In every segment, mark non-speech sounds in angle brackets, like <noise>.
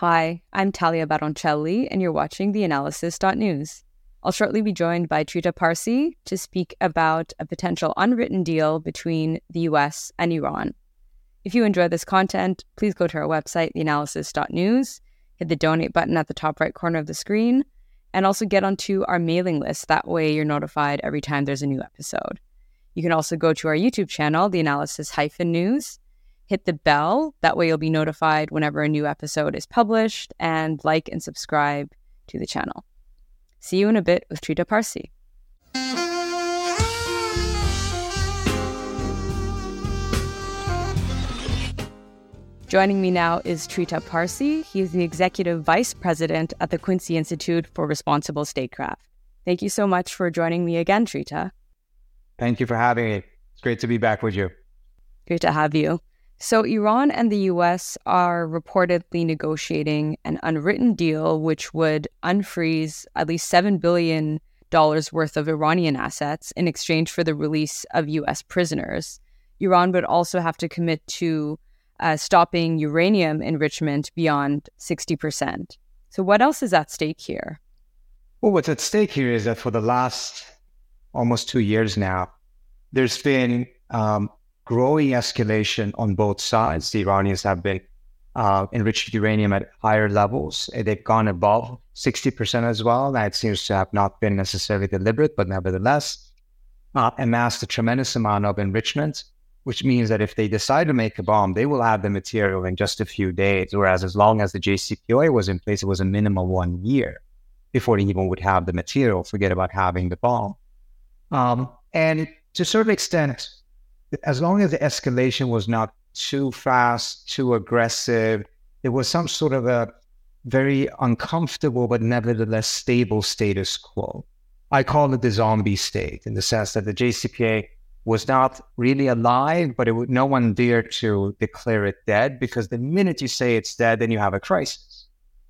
Hi, I'm Talia Baroncelli, and you're watching the Analysis.news. I'll shortly be joined by Trita Parsi to speak about a potential unwritten deal between the US and Iran. If you enjoy this content, please go to our website, theanalysis.news, hit the donate button at the top right corner of the screen, and also get onto our mailing list. That way, you're notified every time there's a new episode. You can also go to our YouTube channel, The Analysis News, hit the bell. That way, you'll be notified whenever a new episode is published, and like and subscribe to the channel. See you in a bit with Trita Parsi. Joining me now is Trita Parsi. He is the Executive Vice President at the Quincy Institute for Responsible Statecraft. Thank you so much for joining me again, Trita. Thank you for having me. It's great to be back with you. Great to have you. So, Iran and the US are reportedly negotiating an unwritten deal which would unfreeze at least $7 billion worth of Iranian assets in exchange for the release of US prisoners. Iran would also have to commit to uh, stopping uranium enrichment beyond 60%. So, what else is at stake here? Well, what's at stake here is that for the last almost two years now, there's been um, growing escalation on both sides. The Iranians have been uh, enriched uranium at higher levels. They've gone above 60% as well. That seems to have not been necessarily deliberate, but nevertheless, uh, amassed a tremendous amount of enrichment, which means that if they decide to make a bomb, they will have the material in just a few days. Whereas as long as the JCPOA was in place, it was a minimum one year before they even would have the material, forget about having the bomb. Um, and to a certain extent, as long as the escalation was not too fast, too aggressive, it was some sort of a very uncomfortable but nevertheless stable status quo. I call it the zombie state in the sense that the JCPOA was not really alive, but would, no one dared to declare it dead because the minute you say it's dead, then you have a crisis.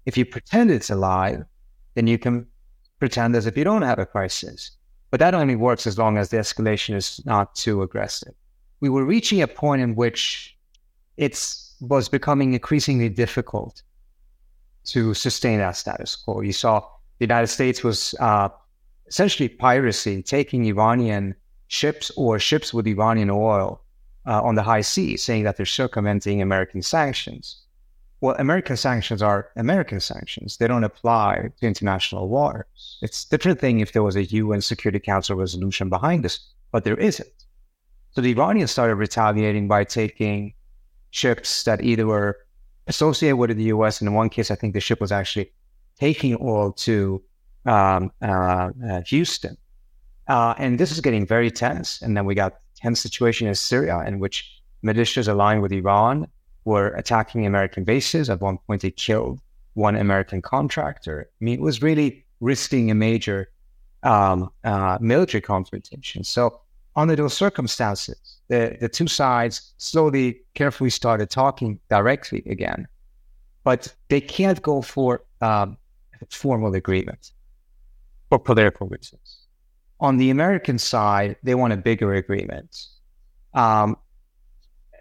If you pretend it's alive, then you can pretend as if you don't have a crisis. But that only works as long as the escalation is not too aggressive we were reaching a point in which it was becoming increasingly difficult to sustain that status quo. You saw the United States was uh, essentially piracy, taking Iranian ships or ships with Iranian oil uh, on the high seas, saying that they're circumventing American sanctions. Well, American sanctions are American sanctions. They don't apply to international waters. It's a different thing if there was a UN Security Council resolution behind this, but there isn't. So the Iranians started retaliating by taking ships that either were associated with the US. And in one case, I think the ship was actually taking oil to um, uh, uh, Houston. Uh, and this is getting very tense. And then we got tense situation in Syria in which militias aligned with Iran were attacking American bases. At one point, they killed one American contractor. I mean, it was really risking a major um, uh, military confrontation. So under those circumstances, the, the two sides slowly, carefully started talking directly again. But they can't go for um, formal agreement for political reasons. On the American side, they want a bigger agreement. Um,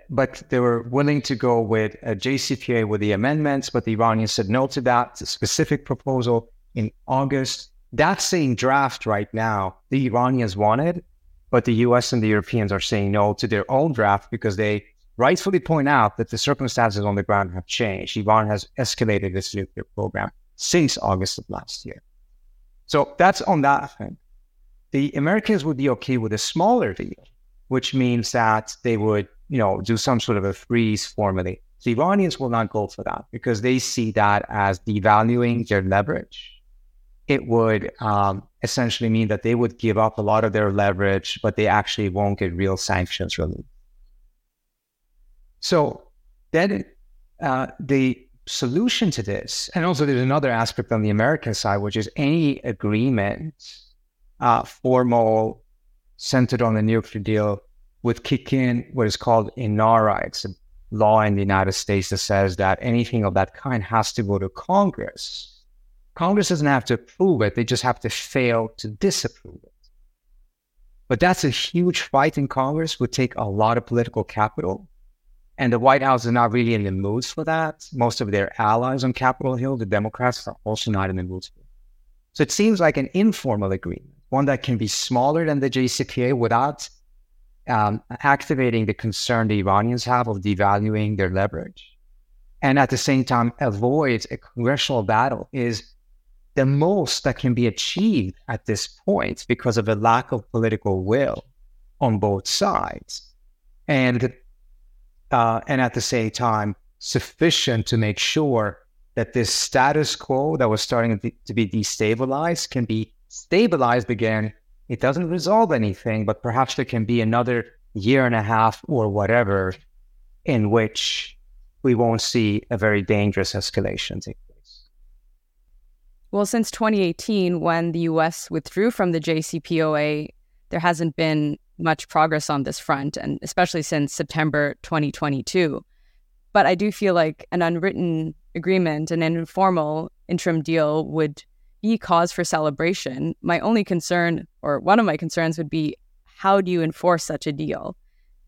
but they were willing to go with a JCPOA with the amendments, but the Iranians said no to that. It's a specific proposal in August. That same draft right now. The Iranians wanted, but the US and the Europeans are saying no to their own draft because they rightfully point out that the circumstances on the ground have changed. Iran has escalated its nuclear program since August of last year. So that's on that thing. The Americans would be okay with a smaller deal, which means that they would, you know, do some sort of a freeze formally. The Iranians will not go for that because they see that as devaluing their leverage it would um, essentially mean that they would give up a lot of their leverage, but they actually won't get real sanctions relief. So then uh, the solution to this, and also there's another aspect on the American side, which is any agreement, uh, formal, centered on the nuclear deal, would kick in what is called INARA. It's a law in the United States that says that anything of that kind has to go to Congress Congress doesn't have to approve it, they just have to fail to disapprove it. But that's a huge fight in Congress, would take a lot of political capital. And the White House is not really in the mood for that. Most of their allies on Capitol Hill, the Democrats, are also not in the mood for it. So it seems like an informal agreement, one that can be smaller than the JCPOA without um, activating the concern the Iranians have of devaluing their leverage. And at the same time, avoid a congressional battle is the most that can be achieved at this point because of a lack of political will on both sides. And uh, and at the same time, sufficient to make sure that this status quo that was starting to be destabilized can be stabilized again. It doesn't resolve anything, but perhaps there can be another year and a half or whatever in which we won't see a very dangerous escalation. Well, since 2018, when the US withdrew from the JCPOA, there hasn't been much progress on this front, and especially since September 2022. But I do feel like an unwritten agreement and an informal interim deal would be cause for celebration. My only concern, or one of my concerns, would be how do you enforce such a deal?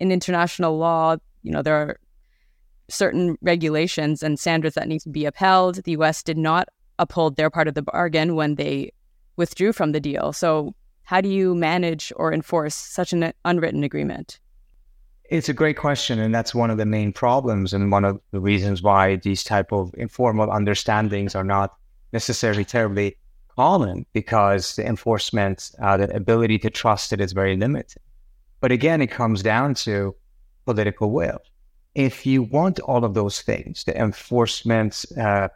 In international law, you know, there are certain regulations and standards that need to be upheld. The US did not uphold their part of the bargain when they withdrew from the deal. So how do you manage or enforce such an unwritten agreement? It's a great question, and that's one of the main problems, and one of the reasons why these type of informal understandings are not necessarily terribly common, because the enforcement, uh, the ability to trust it is very limited. But again, it comes down to political will. If you want all of those things, the enforcement uh,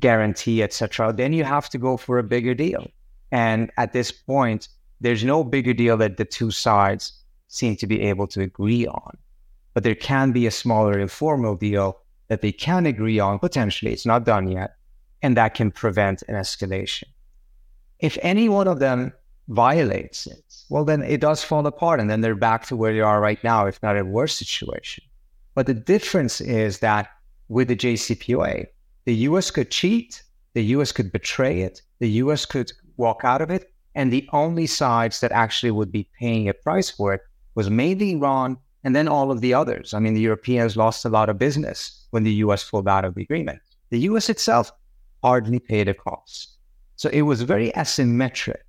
guarantee, etc., then you have to go for a bigger deal. And at this point, there's no bigger deal that the two sides seem to be able to agree on. But there can be a smaller informal deal that they can agree on potentially. It's not done yet. And that can prevent an escalation. If any one of them violates it, well, then it does fall apart. And then they're back to where they are right now, if not a worse situation. But the difference is that with the JCPOA, the US could cheat, the US could betray it, the US could walk out of it, and the only sides that actually would be paying a price for it was mainly Iran and then all of the others. I mean, the Europeans lost a lot of business when the US pulled out of the agreement. The US itself hardly paid a cost. So it was very asymmetric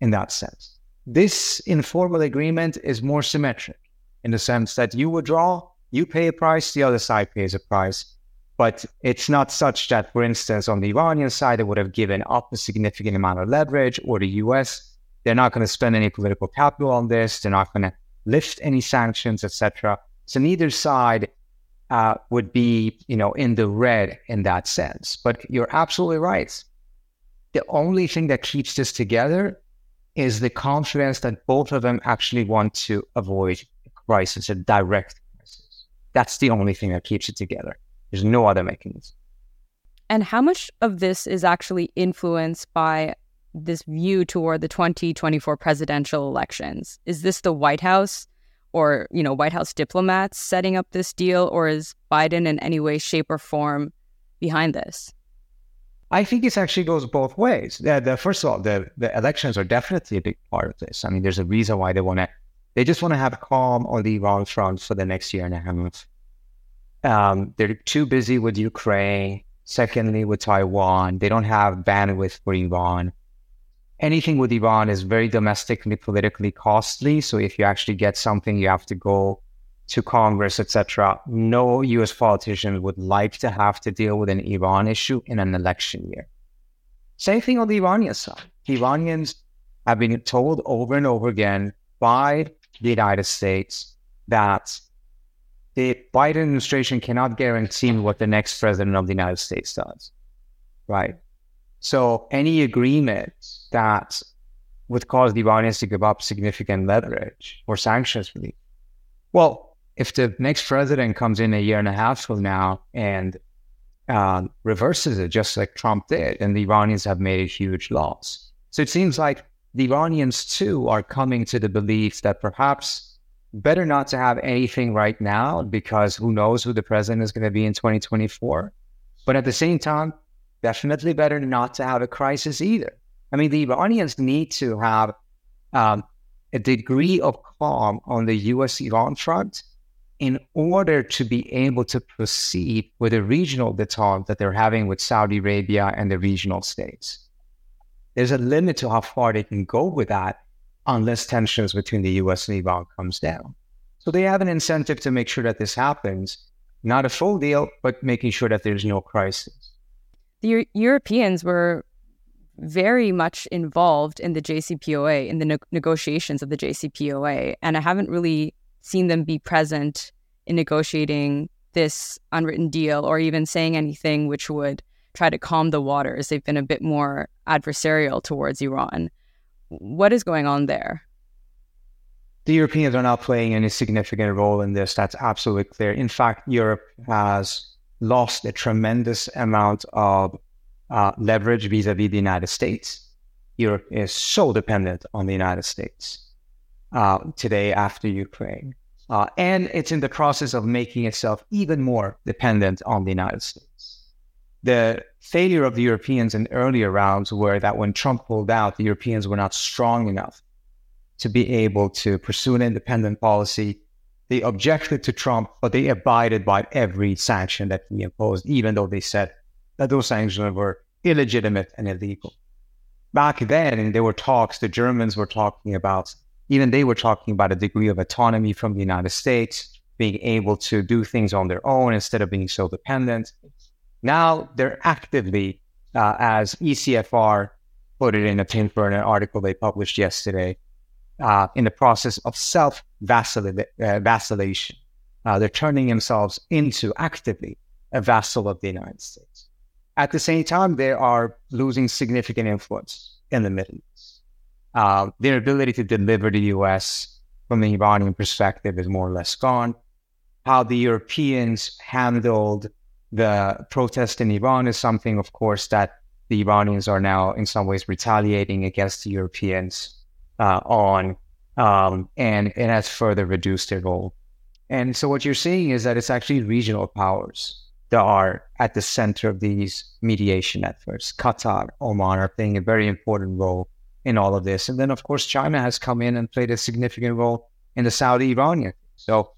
in that sense. This informal agreement is more symmetric in the sense that you withdraw, you pay a price, the other side pays a price. But it's not such that, for instance, on the Iranian side, they would have given up a significant amount of leverage, or the US, they're not going to spend any political capital on this. They're not going to lift any sanctions, etc. So neither side uh, would be, you know, in the red in that sense. But you're absolutely right. The only thing that keeps this together is the confidence that both of them actually want to avoid a crisis, a direct crisis. That's the only thing that keeps it together. There's no other mechanism. And how much of this is actually influenced by this view toward the 2024 presidential elections? Is this the White House or, you know, White House diplomats setting up this deal or is Biden in any way shape or form behind this? I think it actually goes both ways. The, the, first of all, the, the elections are definitely a big part of this. I mean, there's a reason why they want to, they just want to have calm on the Iran front for the next year and a half. Um, they're too busy with Ukraine. Secondly, with Taiwan, they don't have bandwidth for Iran. Anything with Iran is very domestically politically costly. So if you actually get something, you have to go to Congress, etc. No U.S. politician would like to have to deal with an Iran issue in an election year. Same thing on the Iranian side. The Iranians have been told over and over again by the United States that the Biden administration cannot guarantee what the next president of the United States does. Right. So any agreement that would cause the Iranians to give up significant leverage or sanctions relief. Well, if the next president comes in a year and a half from now and uh, reverses it just like Trump did, and the Iranians have made a huge loss. So it seems like the Iranians too are coming to the belief that perhaps better not to have anything right now because who knows who the president is going to be in 2024. But at the same time, definitely better not to have a crisis either. I mean, the Iranians need to have um, a degree of calm on the US Iran front in order to be able to proceed with a regional detente that they're having with Saudi Arabia and the regional states. There's a limit to how far they can go with that unless tensions between the US and Iran comes down. So they have an incentive to make sure that this happens. Not a full deal, but making sure that there's no crisis. The Europeans were very much involved in the JCPOA, in the ne- negotiations of the JCPOA. And I haven't really seen them be present in negotiating this unwritten deal or even saying anything which would try to calm the waters. They've been a bit more adversarial towards Iran. What is going on there? The Europeans are not playing any significant role in this. That's absolutely clear. In fact, Europe has lost a tremendous amount of uh, leverage vis-a-vis the United States. Europe is so dependent on the United States uh, today after Ukraine. Uh, and it's in the process of making itself even more dependent on the United States. The failure of the Europeans in earlier rounds were that when Trump pulled out, the Europeans were not strong enough to be able to pursue an independent policy. They objected to Trump, but they abided by every sanction that he imposed, even though they said that those sanctions were illegitimate and illegal. Back then, there were talks, the Germans were talking about, even they were talking about a degree of autonomy from the United States, being able to do things on their own instead of being so dependent. Now they're actively, uh, as ECFR put it in a paper in an article they published yesterday, uh, in the process of self uh, vacillation. Uh, they're turning themselves into actively a vassal of the United States. At the same time, they are losing significant influence in the Middle East. Uh, their ability to deliver the U.S. from the Iranian perspective is more or less gone. How the Europeans handled the protest in Iran is something, of course, that the Iranians are now in some ways retaliating against the Europeans uh, on, um, and it has further reduced their role. And so what you're seeing is that it's actually regional powers that are at the center of these mediation efforts. Qatar, Oman are playing a very important role in all of this. And then, of course, China has come in and played a significant role in the Saudi Iranian. So,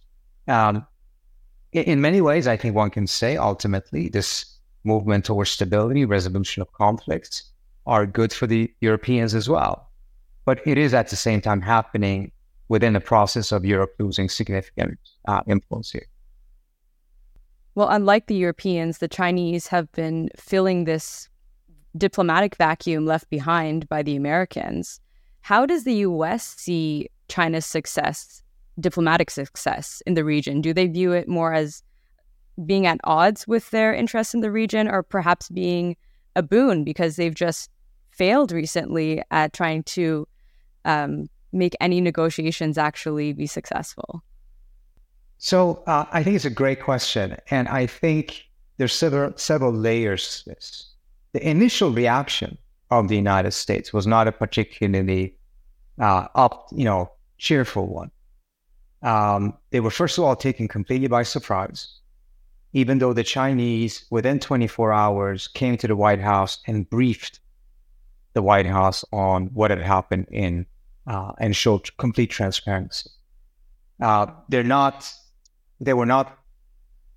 um, in many ways, I think one can say ultimately this movement towards stability, resolution of conflicts are good for the Europeans as well but it is at the same time happening within the process of Europe losing significant uh, influence here. Well, unlike the Europeans, the Chinese have been filling this diplomatic vacuum left behind by the Americans. How does the US see China's success, diplomatic success in the region? Do they view it more as being at odds with their interests in the region or perhaps being a boon because they've just failed recently at trying to um, make any negotiations actually be successful? So uh, I think it's a great question, and I think there's several several layers to this. The initial reaction of the United States was not a particularly uh, up, you know, cheerful one. Um, they were first of all taken completely by surprise, even though the Chinese, within 24 hours, came to the White House and briefed the White House on what had happened in uh, and showed complete transparency. Uh, they're not, they were not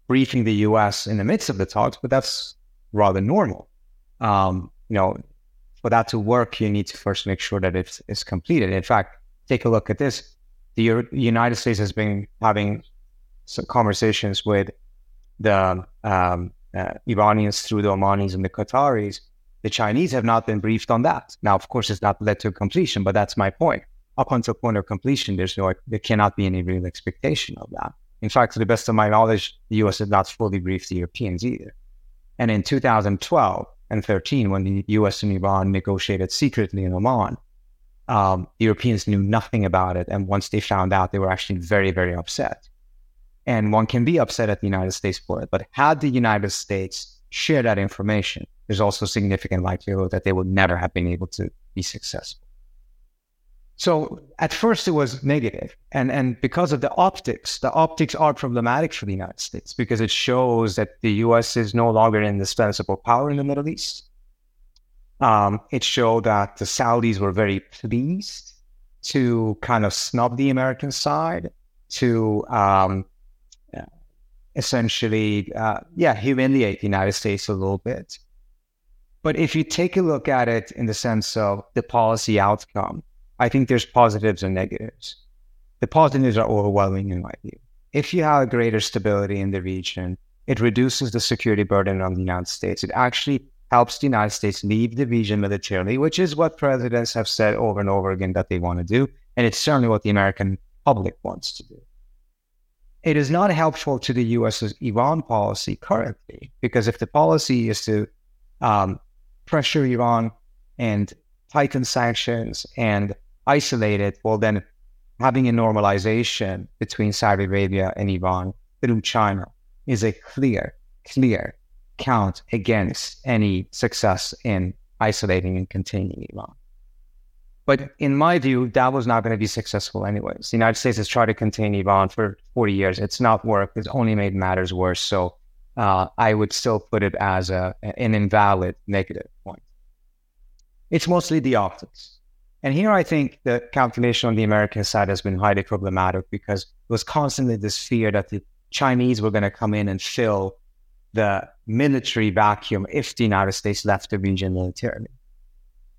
briefing the U.S. in the midst of the talks, but that's rather normal. Um, you know, for that to work, you need to first make sure that it's, it's completed. In fact, take a look at this. The United States has been having some conversations with the um, uh, Iranians through the Omanis and the Qataris the Chinese have not been briefed on that. Now, of course, it's not led to completion, but that's my point. Up until point of completion, there's no, there cannot be any real expectation of that. In fact, to the best of my knowledge, the U.S. has not fully briefed the Europeans either. And in 2012 and 13, when the U.S. and Iran negotiated secretly in Oman, um, Europeans knew nothing about it. And once they found out, they were actually very, very upset. And one can be upset at the United States for it. But had the United States shared that information, there's also significant likelihood that they would never have been able to be successful. So at first it was negative, and and because of the optics, the optics are problematic for the United States because it shows that the U.S. is no longer an indispensable power in the Middle East. Um, it showed that the Saudis were very pleased to kind of snub the American side, to um, essentially, uh, yeah, humiliate the United States a little bit. But if you take a look at it in the sense of the policy outcome, I think there's positives and negatives. The positives are overwhelming in my view. If you have greater stability in the region, it reduces the security burden on the United States. It actually helps the United States leave the region militarily, which is what presidents have said over and over again that they want to do. And it's certainly what the American public wants to do. It is not helpful to the US's Iran policy currently, because if the policy is to um, pressure Iran and tighten sanctions and isolate it, well, then having a normalization between Saudi Arabia and Iran through China is a clear, clear count against any success in isolating and containing Iran. But in my view, that was not going to be successful anyways. The United States has tried to contain Iran for 40 years. It's not worked. It's only made matters worse. So uh, I would still put it as a, an invalid negative point. It's mostly the optics. And here I think the calculation on the American side has been highly problematic because there was constantly this fear that the Chinese were going to come in and fill the military vacuum if the United States left the region militarily.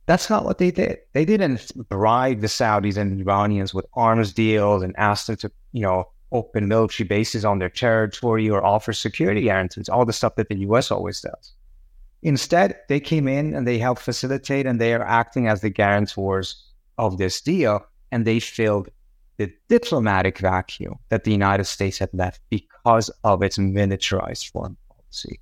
That's not what they did. They didn't bribe the Saudis and Iranians with arms deals and ask them to, you know, open military bases on their territory or offer security guarantees, all the stuff that the US always does. Instead, they came in and they helped facilitate and they are acting as the guarantors of this deal. And they filled the diplomatic vacuum that the United States had left because of its militarized foreign policy.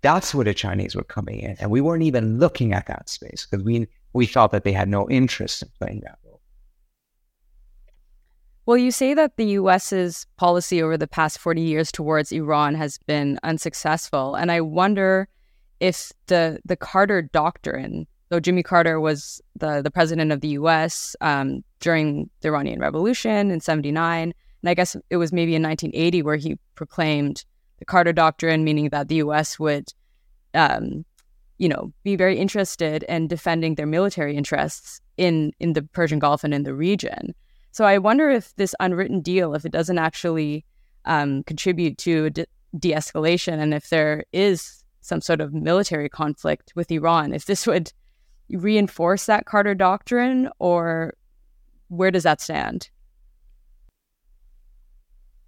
That's where the Chinese were coming in. And we weren't even looking at that space because we, we thought that they had no interest in playing that role. Well, you say that the US's policy over the past 40 years towards Iran has been unsuccessful. And I wonder if the, the Carter Doctrine, though Jimmy Carter was the, the president of the US um, during the Iranian Revolution in 79, and I guess it was maybe in 1980 where he proclaimed the Carter Doctrine, meaning that the U.S. would, um, you know, be very interested in defending their military interests in in the Persian Gulf and in the region. So I wonder if this unwritten deal, if it doesn't actually um, contribute to de- de-escalation, and if there is some sort of military conflict with Iran, if this would reinforce that Carter Doctrine, or where does that stand?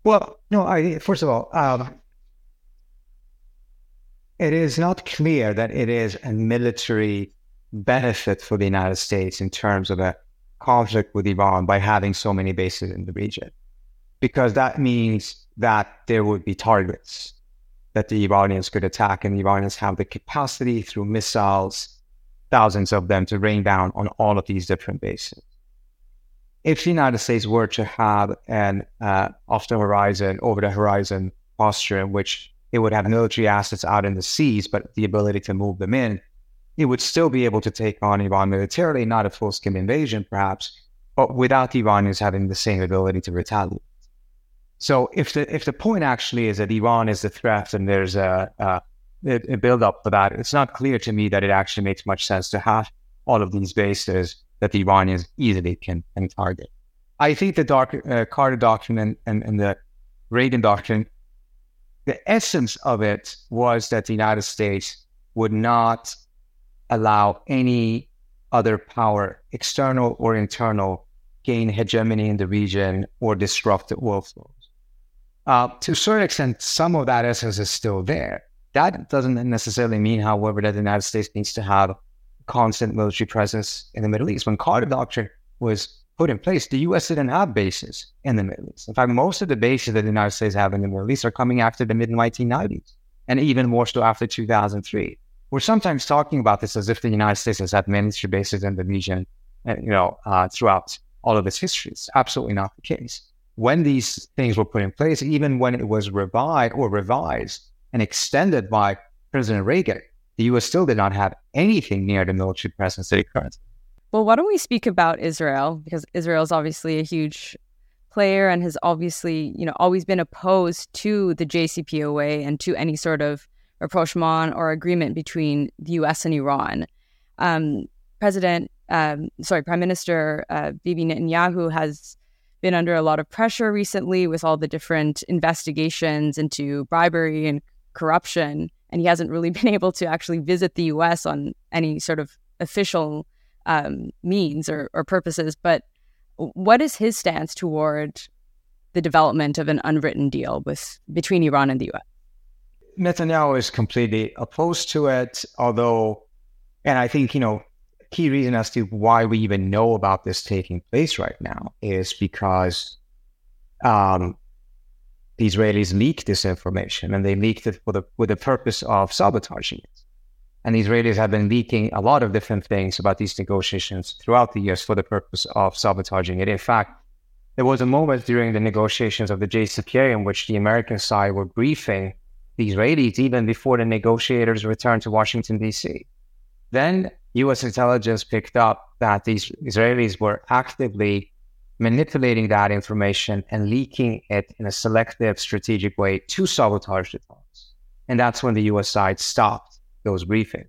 Well, no. I first of all, um, it is not clear that it is a military benefit for the United States in terms of a conflict with Iran by having so many bases in the region, because that means that there would be targets that the Iranians could attack, and the Iranians have the capacity through missiles, thousands of them, to rain down on all of these different bases. If the United States were to have an uh, off the horizon, over the horizon posture in which it would have military assets out in the seas, but the ability to move them in. It would still be able to take on Iran militarily, not a full scale invasion, perhaps, but without Iranians having the same ability to retaliate. So if the if the point actually is that Iran is the threat and there's a, a, a build up for that, it's not clear to me that it actually makes much sense to have all of these bases that the Iranians easily can, can target. I think the dark, uh, Carter Doctrine and, and, and the Reagan Doctrine the essence of it was that the United States would not allow any other power, external or internal, gain hegemony in the region or disrupt the oil flows. Uh, to a certain extent, some of that essence is still there. That doesn't necessarily mean, however, that the United States needs to have constant military presence in the Middle East. When Carter Doctrine was put in place, the U.S. didn't have bases in the Middle East. In fact, most of the bases that the United States have in the Middle East are coming after the mid 1990s, and even more so after 2003. We're sometimes talking about this as if the United States has had military bases in the region, you know, uh, throughout all of its history. It's absolutely not the case. When these things were put in place, even when it was revived or revised and extended by President Reagan, the U.S. still did not have anything near the military presence that it currently well, why don't we speak about Israel? Because Israel is obviously a huge player and has obviously, you know, always been opposed to the JCPOA and to any sort of rapprochement or agreement between the U.S. and Iran. Um, President, um, sorry, Prime Minister uh, Bibi Netanyahu has been under a lot of pressure recently with all the different investigations into bribery and corruption. And he hasn't really <laughs> been able to actually visit the US on any sort of official um, means or, or purposes. But what is his stance toward the development of an unwritten deal with between Iran and the US? Netanyahu is completely opposed to it, although, and I think, you know, key reason as to why we even know about this taking place right now is because um, the Israelis leaked this information and they leaked it for the, with the purpose of sabotaging it. And the Israelis have been leaking a lot of different things about these negotiations throughout the years for the purpose of sabotaging it. In fact, there was a moment during the negotiations of the JCPOA in which the American side were briefing the Israelis even before the negotiators returned to Washington, D.C. Then US intelligence picked up that these Israelis were actively manipulating that information and leaking it in a selective, strategic way to sabotage the talks. And that's when the US side stopped those briefings.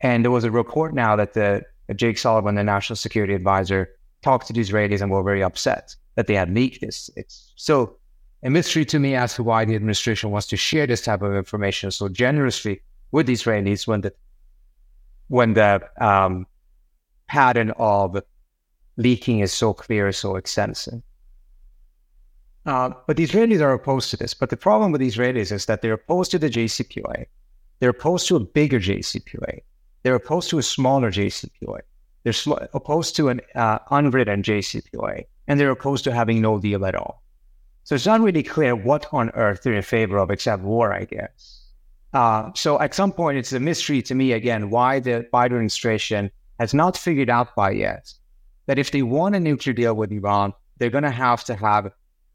And there was a report now that the Jake Sullivan, the national security advisor, talked to the Israelis and were very upset that they had leaked this. It's still a mystery to me as to why the administration wants to share this type of information so generously with the Israelis when the when the um, pattern of leaking is so clear, so extensive. Uh, but the Israelis are opposed to this. But the problem with the Israelis is that they're opposed to the JCPOA. They're opposed to a bigger JCPOA. They're opposed to a smaller JCPOA. They're sl- opposed to an uh, unwritten JCPOA. And they're opposed to having no deal at all. So it's not really clear what on earth they're in favor of except war, I guess. Uh, so at some point, it's a mystery to me again why the Biden administration has not figured out by yet that if they want a nuclear deal with Iran, they're going to have to have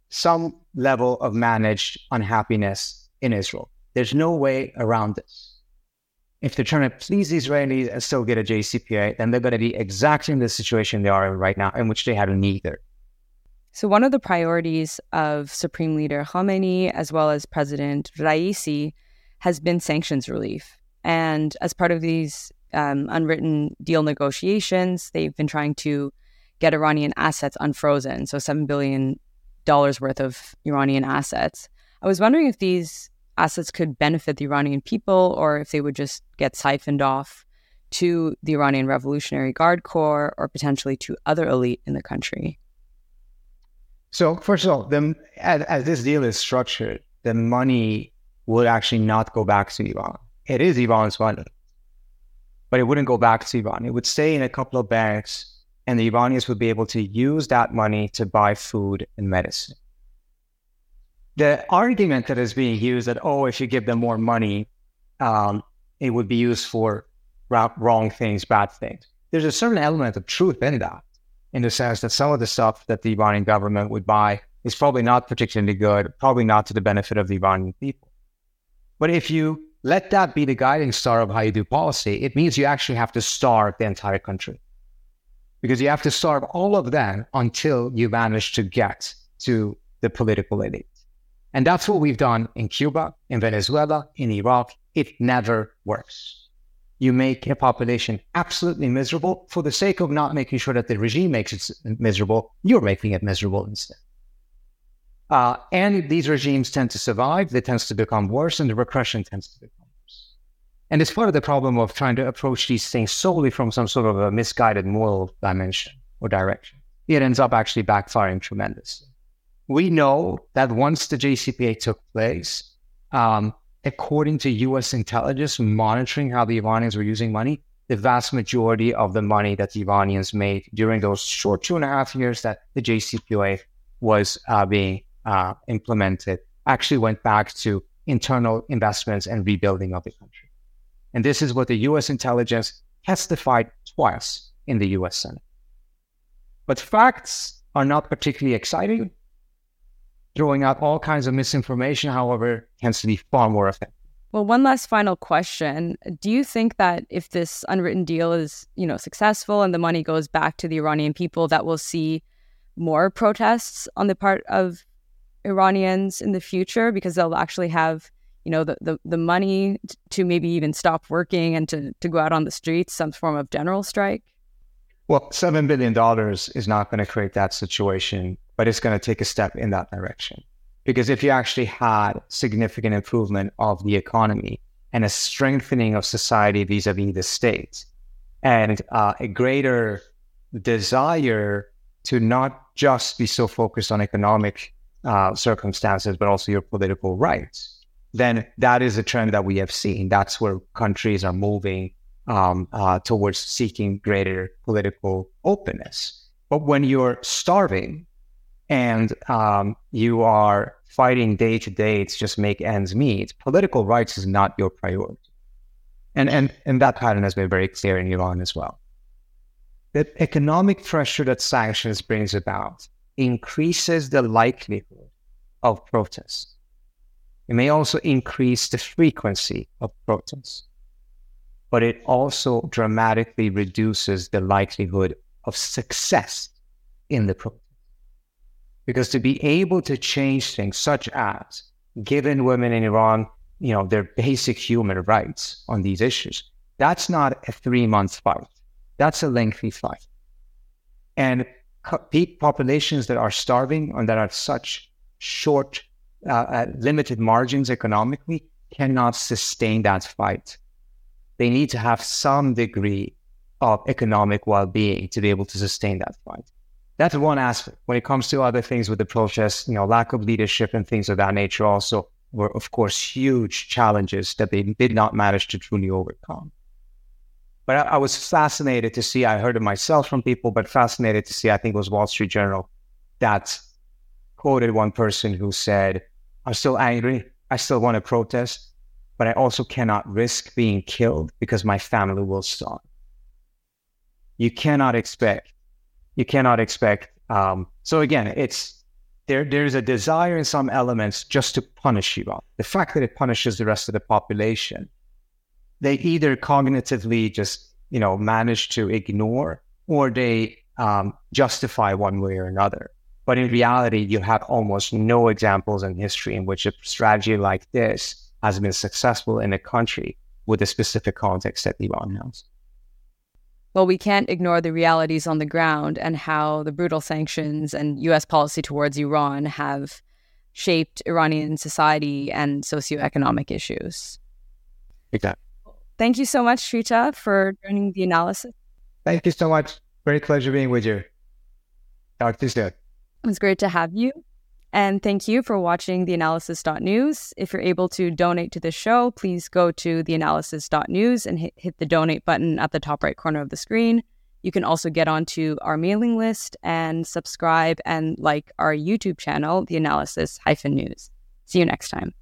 some level of managed unhappiness in Israel. There's no way around this. If they're trying to please the Israelis and still get a JCPOA, then they're going to be exactly in the situation they are in right now, in which they have neither. So, one of the priorities of Supreme Leader Khamenei, as well as President Raisi, has been sanctions relief. And as part of these um, unwritten deal negotiations, they've been trying to get Iranian assets unfrozen, so $7 billion worth of Iranian assets. I was wondering if these assets could benefit the Iranian people or if they would just get siphoned off to the Iranian Revolutionary Guard Corps or potentially to other elite in the country. So, first of all, the, as, as this deal is structured, the money would actually not go back to Iran. It is Iran's money, but it wouldn't go back to Iran. It would stay in a couple of banks, and the Iranians would be able to use that money to buy food and medicine. The argument that is being used that, oh, if you give them more money, um, it would be used for wrong things, bad things. There's a certain element of truth in that, in the sense that some of the stuff that the Iranian government would buy is probably not particularly good, probably not to the benefit of the Iranian people. But if you let that be the guiding star of how you do policy, it means you actually have to starve the entire country. Because you have to starve all of them until you manage to get to the political elite. And that's what we've done in Cuba, in Venezuela, in Iraq. It never works. You make a population absolutely miserable for the sake of not making sure that the regime makes it miserable. You're making it miserable instead. Uh, and these regimes tend to survive, they tend to become worse, and the repression tends to become worse. And it's part of the problem of trying to approach these things solely from some sort of a misguided moral dimension or direction. It ends up actually backfiring tremendously. We know that once the JCPOA took place, um, according to US intelligence monitoring how the Iranians were using money, the vast majority of the money that the Iranians made during those short two and a half years that the JCPOA was uh, being uh, implemented actually went back to internal investments and rebuilding of the country. And this is what the US intelligence testified twice in the US Senate. But facts are not particularly exciting. Throwing out all kinds of misinformation, however, tends to be far more effective. Well, one last final question. Do you think that if this unwritten deal is, you know, successful and the money goes back to the Iranian people, that we'll see more protests on the part of Iranians in the future because they'll actually have you know the, the, the money to maybe even stop working and to, to go out on the streets some form of general strike well seven billion dollars is not going to create that situation but it's going to take a step in that direction. Because if you actually had significant improvement of the economy and a strengthening of society vis-a-vis the state, and uh, a greater desire to not just be so focused on economic uh, circumstances, but also your political rights, then that is a trend that we have seen. That's where countries are moving um, uh, towards seeking greater political openness. But when you're starving and um, you are fighting day to day to just make ends meet, political rights is not your priority. And, and, and that pattern has been very clear in Iran as well. The economic pressure that sanctions brings about increases the likelihood of protests. It may also increase the frequency of protests, but it also dramatically reduces the likelihood of success in the protest. Because to be able to change things such as giving women in Iran, you know, their basic human rights on these issues, that's not a three month fight. That's a lengthy fight. And populations that are starving and that are such short, uh, uh, limited margins economically cannot sustain that fight. They need to have some degree of economic well-being to be able to sustain that fight. That's one aspect. When it comes to other things with the protests, you know, lack of leadership and things of that nature also were, of course, huge challenges that they did not manage to truly overcome. But I, I, was fascinated to see, I heard it myself from people, but fascinated to see, I think it was Wall Street Journal that quoted one person who said, I'm still angry. I still want to protest, but I also cannot risk being killed because my family will starve. You cannot expect, you cannot expect. Um, so again, it's there. There's a desire in some elements just to punish Iran. The fact that it punishes the rest of the population they either cognitively just you know manage to ignore or they um, justify one way or another. But in reality, you have almost no examples in history in which a strategy like this has been successful in a country with a specific context that Iran has. Well, we can't ignore the realities on the ground and how the brutal sanctions and US policy towards Iran have shaped Iranian society and socioeconomic issues. Exactly. Thank you so much, Trita, for joining the analysis. Thank you so much. Great pleasure being with you. Talk to you soon. It was great to have you. And thank you for watching the analysis.news. If you're able to donate to this show, please go to the analysis.news and hit, hit the donate button at the top right corner of the screen. You can also get onto our mailing list and subscribe and like our YouTube channel, The Analysis News. See you next time.